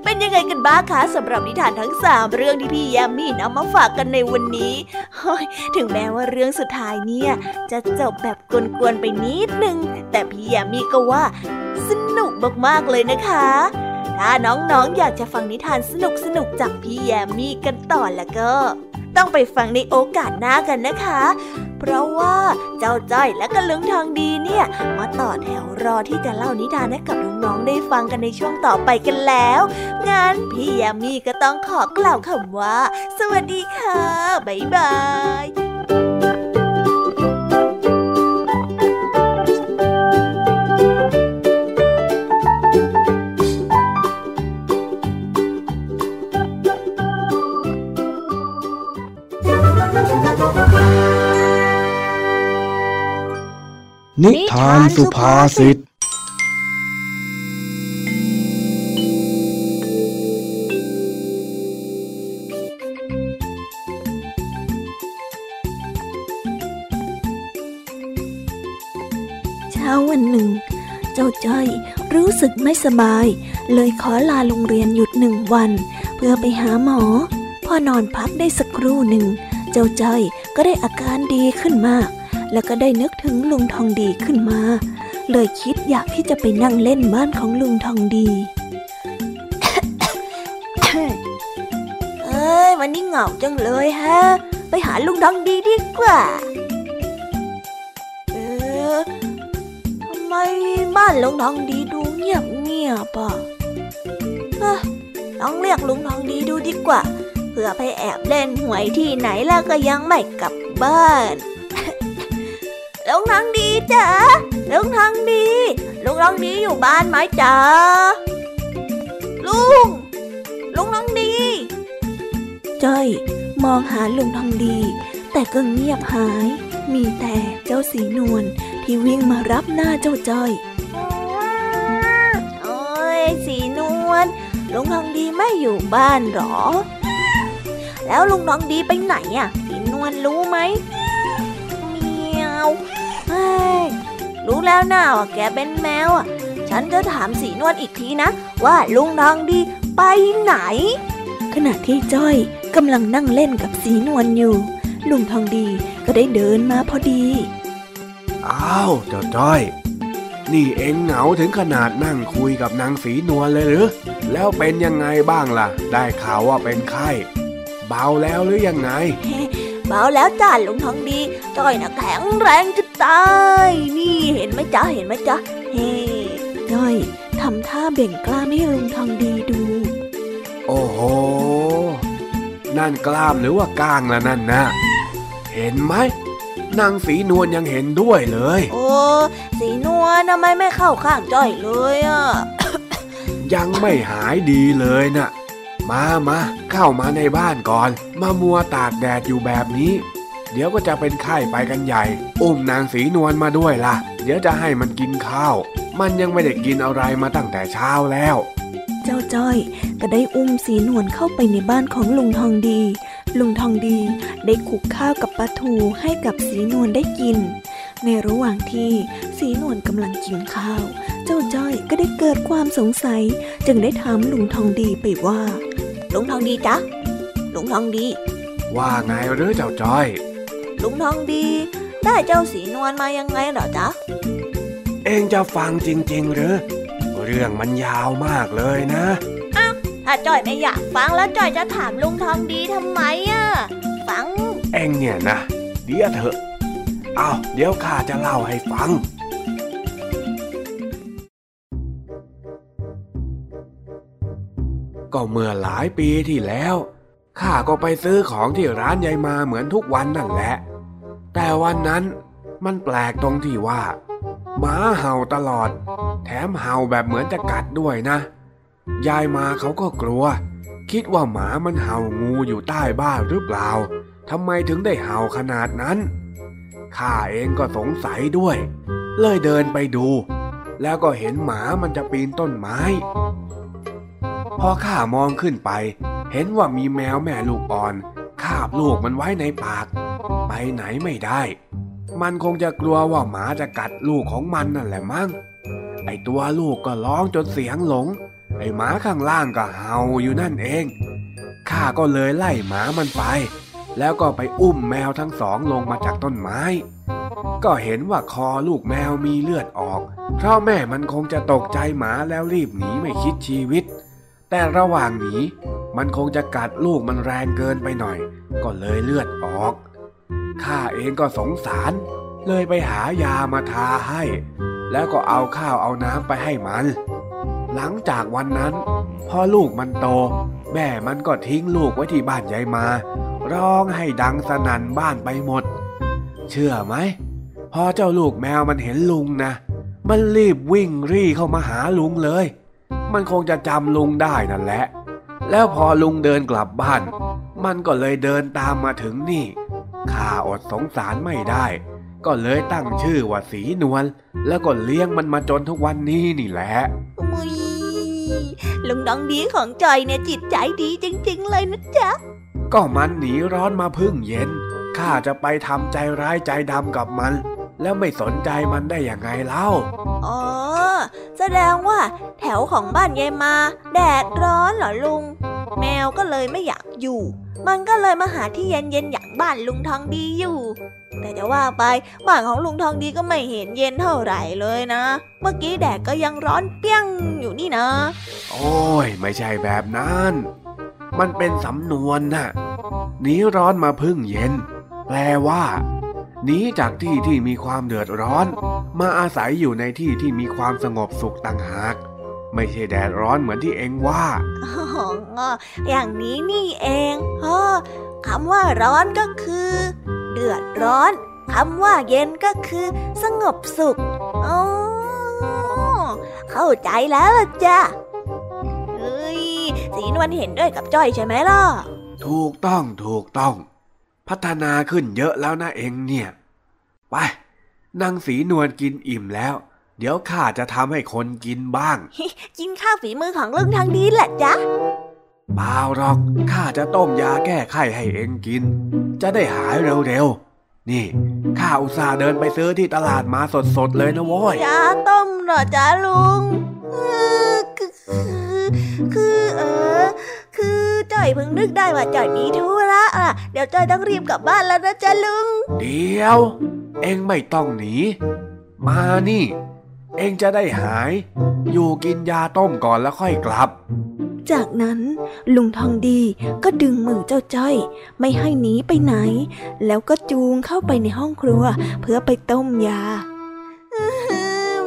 เป็นยังไงกันบ้างคะสำหรับนิทานทั้งสามเรื่องที่พี่ยามีนำมาฝากกันในวันนี้ถึงแม้ว่าเรื่องสุดท้ายเนี่ย จะจบแบบกวนๆไปนิดนึง แต่พี่ยามีก็ว่า สนุกมากๆเลยนะคะ ถ้าน้องๆออยากจะฟังนิทานสนุกๆจากพี่แยมมี่กันต่อแล้วก็ ต้องไปฟังในโอกาสหน้ากันนะคะ เพราะว่าเจ้าจ้อยและก็ลุงทองดีเนี่ย มาต่อแถวรอที่จะเล่านิทานให้กับน้องๆได้ฟังกันในช่วงต่อไปกันแล้วงั้นพี่แยมมี่ก็ต้องขอกล่าวคำว่า สวัสดีค่ะบ๊ายบาย นิทานสุภาษิต เช้าวันหนึ่ง เจ้าจ้อยรู้สึกไม่สบาย เลยขอลาโรงเรียนหยุดหนึ่งวัน เพื่อไปหาหมอ พอนอนพักได้สักครู่หนึ่ง เจ้าจ้อยก็ได้อาการดีขึ้นมาก แล้วก็ได้นึกถึงลุงทองดีขึ้นมา เลยคิดอยากที่จะไปนั่งเล่นบ้านของลุงทองดี เอ้ยวันนี้เหงาจังเลยฮะ ไปหาลุงทองดีดีกว่า เอ๊ะทำไมบ้านลุงทองดีดูเงียบเงียบอะเอ้อลองเรียกลุงทองดีดูดีกว่าเพื่อไปแอบเล่นหวยที่ไหนแล้วก็ยังไม่กลับบ้าน ลุงทองดีจ้ะลุงทองดีลุงทองดีอยู่บ้านไหมจ๊ะลุง ลุงทองดีจ้อยมองหาลุงทองดี แต่ก็เงียบหาย มีแต่เจ้าสีนวลที่วิ่งมารับหน้าเจ้าจ้อยโอ้ยสีนวลลุงทองดีไม่อยู่บ้านหรอ แล้วลุงทองดีไปไหนอะสีนวลรู้ไหมเมียวเฮ้ ยรู้แล้วนะว่าแกเป็นแมวอะ ฉันจะถามสีนวลอีกทีนะ ว่าลุงทองดีไปไหน ขณะที่จ้อยกำลังนั่งเล่นกับสีนวลอยู่ ลุงทองดีก็ได้เดินมาพอดี อ้าวเจ้าจ้อย นี่เอ็งเหงาถึงขนาดนั่งคุยกับนางสีนวลเลยหรือ แล้วเป็นยังไงบ้างล่ะ ได้ข่าวว่าเป็นไข้ เบาแล้วหรือยังไง เบาแล้วจ้าลุงทองดีจ้อยน่ะแข็งแรงจะตายนี่เห็นไหมจ๊ะเห็นไหมจ๊ะเฮ้จ้อยทำท่าเบ่งกล้ามให้ลุงทองดีดู โอ้โหนั่นกล้ามหรือว่าก้างละนั่นนะเห็นไหมนางสีนวลยังเห็นด้วยเลย โอ้สีนวลทำไมไม่เข้าข้างจ้อยเลยอะยังไม่หายดีเลยน่ะ มามาเข้ามาในบ้านก่อน มามัวตากแดดอยู่แบบนี้ เดี๋ยวก็จะเป็นไข้ไปกันใหญ่ อุ้มนางสีนวลมาด้วยล่ะ เดี๋ยวจะให้มันกินข้าว มันยังไม่ได้กินอะไรมาตั้งแต่เช้าแล้ว เจ้าจ้อยก็ได้อุ้มสีนวลเข้าไปในบ้านของลุงทองดี ลุงทองดีได้ขุกข้าวกับปลาทูให้กับสีนวลได้กิน ในระหว่างที่สีนวลกำลังกินข้าว เจ้าจ้อยก็ได้เกิดความสงสัย จึงได้ถามลุงทองดีไปว่า ลุงทองดีจ๊ะลุงทองดี ว่าไงหรือเจ้าจ้อย ลุงทองดี ได้เจ้าสีนวลมายังไงเหรอจ๊ะเองจะฟังจริง ๆ หรือ เรื่องมันยาวมากเลยนะถ้าจ้อยไม่อยากฟังแล้วจ้อยจะถามลุงทองดีทำไมอะฟัง เองเนี่ยนะ เดี๋ยวเถอะเอาเดี๋ยวข้าจะเล่าให้ฟัง ก็เมื่อหลายปีที่แล้วข้าก็ไปซื้อของที่ร้านยายมาเหมือนทุกวันนั่นแหละ แต่วันนั้นมันแปลกตรงที่ว่าหมาเห่าตลอด แถมเห่าแบบเหมือนจะกัดด้วยนะ ยายมาเขาก็กลัว คิดว่าหมามันเห่างูอยู่ใต้บ้านหรือเปล่าทำไมถึงได้เห่าขนาดนั้นข้าเองก็สงสัยด้วย เลยเดินไปดู แล้วก็เห็นหมามันจะปีนต้นไม้ พอข้ามองขึ้นไป เห็นว่ามีแมวแม่ลูกอ่อน คาบลูกมันไว้ในปาก ไปไหนไม่ได้ มันคงจะกลัวว่าหมาจะกัดลูกของมันนั่นแหละมั้งไอตัวลูกก็ร้องจนเสียงหลง ไอหมาข้างล่างก็เห่าอยู่นั่นเองข้าก็เลยไล่หมามันไป แล้วก็ไปอุ้มแมวทั้งสองลงมาจากต้นไม้ ก็เห็นว่าคอลูกแมวมีเลือดออก เพราะแม่มันคงจะตกใจหมาแล้วรีบหนีไม่คิดชีวิต แต่ระหว่างหนีมันคงจะกัดลูกมันแรงเกินไปหน่อย ก็เลยเลือดออก ข้าเองก็สงสาร เลยไปหายามาทาให้ แล้วก็เอาข้าวเอาน้ำไปให้มัน หลังจากวันนั้นพอลูกมันโต แม่มันก็ทิ้งลูกไว้ที่บ้านยายมา ร้องให้ดังสนั่นบ้านไปหมด เชื่อไหม พอเจ้าลูกแมวมันเห็นลุงนะ มันรีบวิ่งรี่เข้ามาหาลุงเลย มันคงจะจำลุงได้นั่นแหละ แล้วพอลุงเดินกลับบ้าน มันก็เลยเดินตามมาถึงนี่ ข้าอดสงสารไม่ได้ ก็เลยตั้งชื่อว่าสีนวล แล้วก็เลี้ยงมันมาจนทุกวันนี้นี่แหละมุยลุงดองดีของจอยเนี่ยจิตใจดีจริง ๆ เลยนะจ๊ะ ก็มันหนีร้อนมาพึ่งเย็น ข้าจะไปทำใจร้ายใจดำกับมัน แล้วไม่สนใจมันได้อย่างไงเล่า อ๋อ แสดงว่าแถวของบ้านยายมา แดดร้อนเหรอลุง แมวก็เลยไม่อยากอยู่ มันก็เลยมาหาที่เย็นๆอย่างบ้านลุงทองดีอยู่ แต่จะว่าไปบ้านของลุงทองดีก็ไม่เห็นเย็นเท่าไหร่เลยนะ เมื่อกี้แดดก็ยังร้อนเปี้ยงอยู่นี่นะ โอ้ยไม่ใช่แบบนั้น มันเป็นสำนวนน่ะหนีร้อนมาพึ่งเย็น แปลว่า หนีจากที่ที่มีความเดือดร้อน มาอาศัยอยู่ในที่ที่มีความสงบสุขต่างหาก ไม่ใช่แดดร้อนเหมือนที่เองว่าอ๋ออย่างนี้นี่เองเออคำว่าร้อนก็คือ เดือดร้อนคำว่าเย็นก็คือ สงบสุขอ๋อเข้าใจแล้วล่ะจ้ะเฮ้ยสีนวลเห็นด้วยกับจ้อยใช่ไหมล่ะ ถูกต้องถูกต้อง พัฒนาขึ้นเยอะแล้วนะเองเนี่ย ไปนางสีนวลกินอิ่มแล้ว เดี๋ยวข้าจะทำให้คนกินบ้าง กินข้าวฝีมือของลุงทางดีแหละจ๊ะเปล่าหรอกข้าจะต้มยาแก้ไข้ให้เองกิน จะได้หายเร็วๆ นี่ข้าอุตส่าห์เดินไปซื้อที่ตลาดมาสดๆเลยนะโว้ยยาต้มเหรอจ๊ะลุงเออคือคือ คือเออคือ จ้อยเพิ่งนึกได้ว่าจ้อยมีธุระอะ เดี๋ยวจ้อยต้องรีบกลับบ้านแล้วนะจ๊ะลุง เดี๋ยว เองไม่ต้องหนี มานี่ เองจะได้หาย อยู่กินยาต้มก่อนแล้วค่อยกลับ จากนั้นลุงทองดีก็ดึงมือเจ้าจ้อย ไม่ให้หนีไปไหน แล้วก็จูงเข้าไปในห้องครัว เพื่อไปต้มยา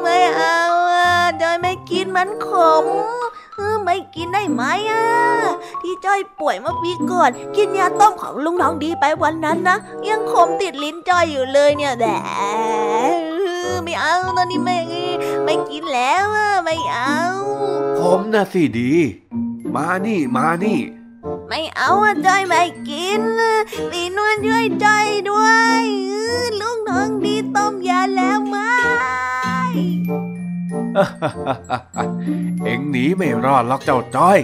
ไม่เอาอะจ้อยไม่กินมันขมเออ ไม่กินได้ไหมอะ ที่จ้อยป่วยเมื่อปีก่อน กินยาต้มของลุงทองดีไปวันนั้นนะ ยังขมติดลิ้นจ้อยอยู่เลยเนี่ยแดไม่เอาตอนนี้ไม่ไม่กินแล้วอะไม่เอาผมน่ะสิดี มานี่มานี่ ไม่เอาอะจ้อยไม่กินสีนวลช่วยจ้อยด้วยลุงทองดีต้มยาแล้วไหม เอ็งหนีไม่รอดหรอกเจ้าจ้อย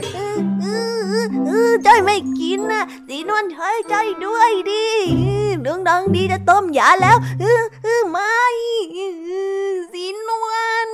จ้อยไม่กินนะสีนวลช่วยจ้อยด้วยดิลุงดองดีจะต้มยาแล้วไม่สีนวล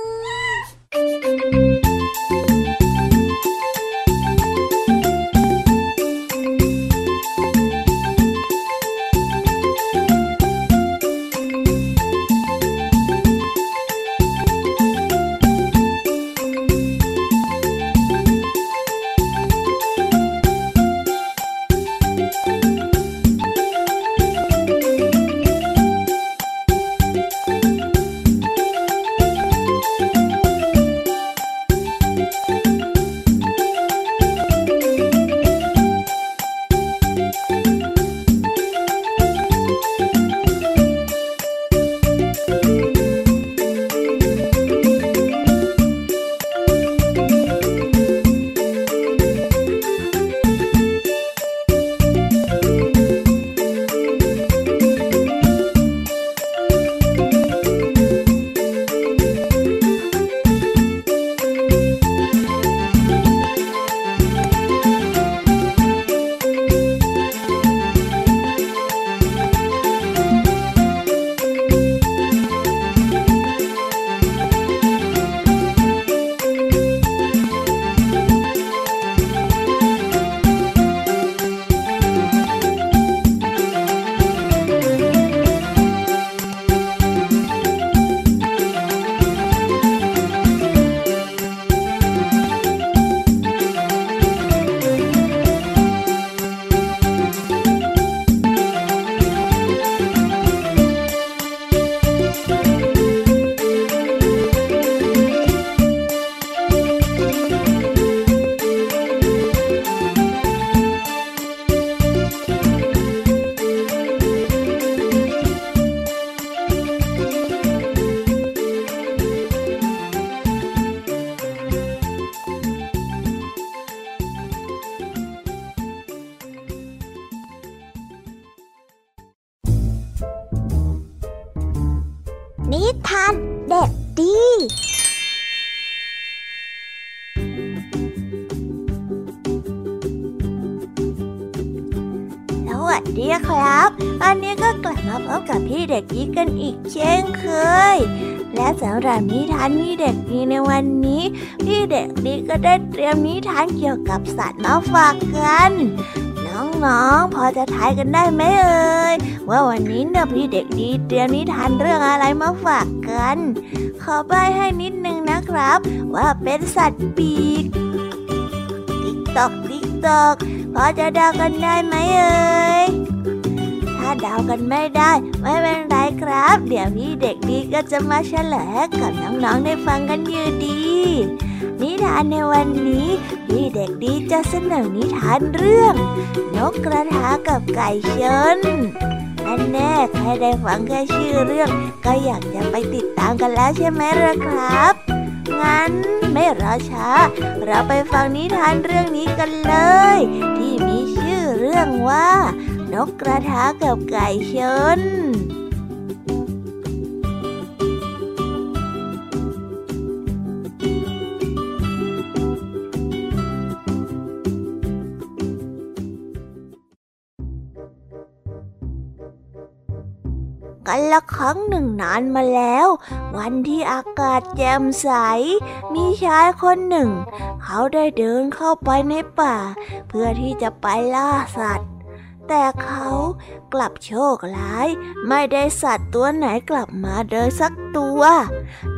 เด็กดีในวันนี้ พี่เด็กดีก็ได้เตรียมนิทานเกี่ยวกับสัตว์มาฝากกัน น้องๆ พอจะทายกันได้ไหมเอ่ยว่าวันนี้เนี่ยพี่เด็กดีเตรียมนิทานเรื่องอะไรมาฝากกัน ขอใบ้ให้นิดนึงนะครับ ว่าเป็นสัตว์ปีก tick tock tick tock พอจะเดากันได้ไหมเอ่ย ถ้าเดากันไม่ได้ ไม่เป็นไรครับ เดี๋ยวพี่เด็กดีก็จะมาเฉลยกับน้องๆได้ฟังกันอยู่ดี นิทานในวันนี้ พี่เด็กดีจะเสนอนิทานเรื่อง นกกระทากับไก่ชนอันแน่ใครได้ฟังแค่ชื่อเรื่อง ก็อยากจะไปติดตามกันแล้วใช่ไหมล่ะครับ งั้นไม่รอช้า เราไปฟังนิทานเรื่องนี้กันเลย ที่มีชื่อเรื่องว่า นกกระทากับไก่ชนกันละครั้งหนึ่งนานมาแล้ว วันที่อากาศแจ่มใส มีชายคนหนึ่ง เขาได้เดินเข้าไปในป่า เพื่อที่จะไปล่าสัตว์ แต่เขากลับโชคร้าย ไม่ได้สัตว์ตัวไหนกลับมาเดินสักตัว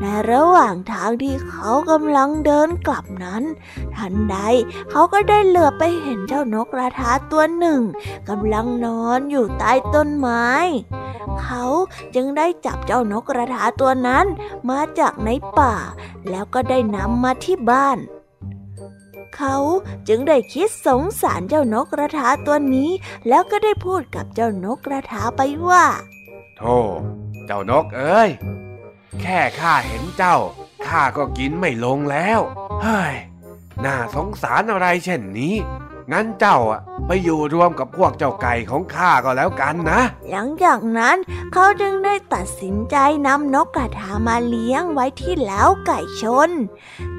ในระหว่างทางที่เขากำลังเดินกลับนั้น ทันใดเขาก็ได้เหลือบไปเห็นเจ้านกกระทาตัวหนึ่งกำลังนอนอยู่ใต้ต้นไม้ เขาจึงได้จับเจ้านกกระทาตัวนั้นมาจากในป่า แล้วก็ได้นำมาที่บ้าน เขาจึงได้คิดสงสารเจ้านกกระทาตัวนี้ แล้วก็ได้พูดกับเจ้านกกระทาไปว่าโธ่เจ้านกเอ้ย แค่ข้าเห็นเจ้าข้าก็กินไม่ลงแล้วเฮ้ยน่าสงสารอะไรเช่นนี้ งั้นเจ้าอะไปอยู่รวมกับพวกเจ้าไก่ของข้าก็แล้วกันนะ หลังจากนั้นเขาจึงได้ตัดสินใจนำนกกระทามาเลี้ยงไว้ที่เล้าไก่ชน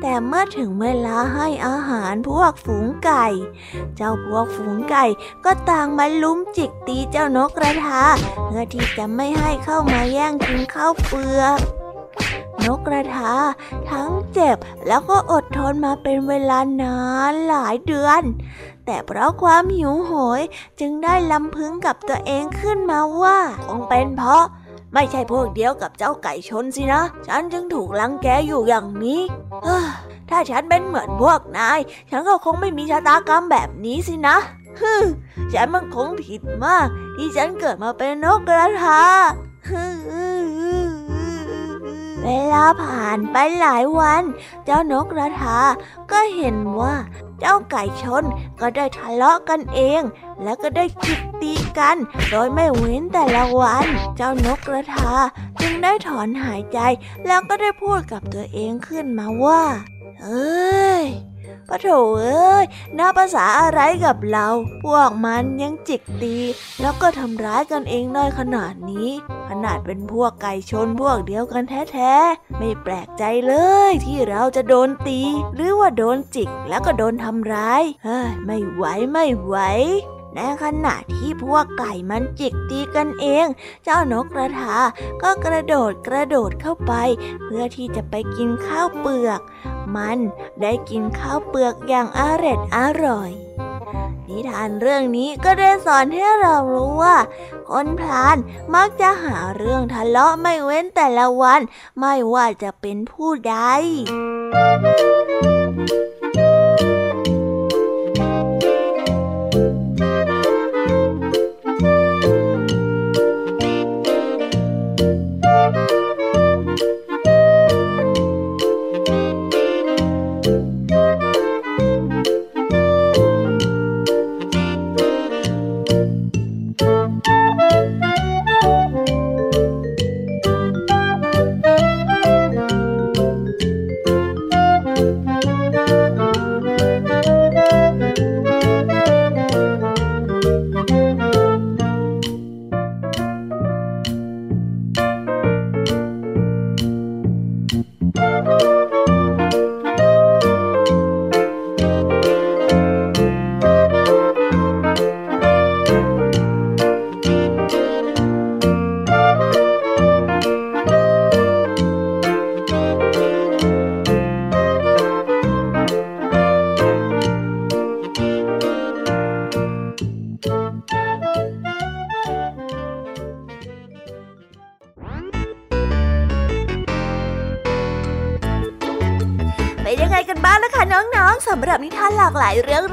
แต่เมื่อถึงเวลาให้อาหารพวกฝูงไก่ เจ้าพวกฝูงไก่ก็ต่างมาลุ้มจิกตีเจ้านกกระทาเพื่อที่จะไม่ให้เข้ามาแย่งกินข้าวเปลือกนกกระทาทั้งเจ็บแล้วก็อดทนมาเป็นเวลานานหลายเดือน แต่เพราะความหิวโหยจึงได้ลำพึงกับตัวเองขึ้นมาว่า คงเป็นเพราะ ไม่ใช่พวกเดียวกับเจ้าไก่ชนสินะ ฉันจึงถูกลังแกอยู่อย่างนี้ถ้าฉันเป็นเหมือนพวกนาย ฉันก็คงไม่มีชะตากรรมแบบนี้สินะฮึฉันมันคงผิดมาก ที่ฉันเกิดมาเป็นนกกระทาเวลาผ่านไปหลายวัน เจ้านกกระทาก็เห็นว่า เจ้าไก่ชนก็ได้ทะเลาะกันเอง แล้วก็ได้จิกตีกัน โดยไม่เว้นแต่ละวัน เจ้านกกระทาจึงได้ถอนหายใจ แล้วก็ได้พูดกับตัวเองขึ้นมาว่า เอ้ย ปะโถเอ้ยน่าภาษาอะไรกับเรา พวกมันยังจิกตี แล้วก็ทำร้ายกันเองได้ขนาดนี้ ขนาดเป็นพวกไก่ชนพวกเดียวกันแท้ๆ ไม่แปลกใจเลยที่เราจะโดนตี หรือว่าโดนจิกแล้วก็โดนทำร้าย เฮ้ย ไม่ไหวไม่ไหว ในขณะที่พวกไก่มันจิกตีกันเอง เจ้านกกระทาก็กระโดดกระโดดเข้าไป เพื่อที่จะไปกินข้าวเปลือก มันได้กินข้าวเปลือกอย่างอร็ดอร่อย นิทานเรื่องนี้ก็ได้สอนให้เรารู้ว่า คนพลานมักจะหาเรื่องทะเลาะไม่เว้นแต่ละวัน ไม่ว่าจะเป็นผู้ใดเป็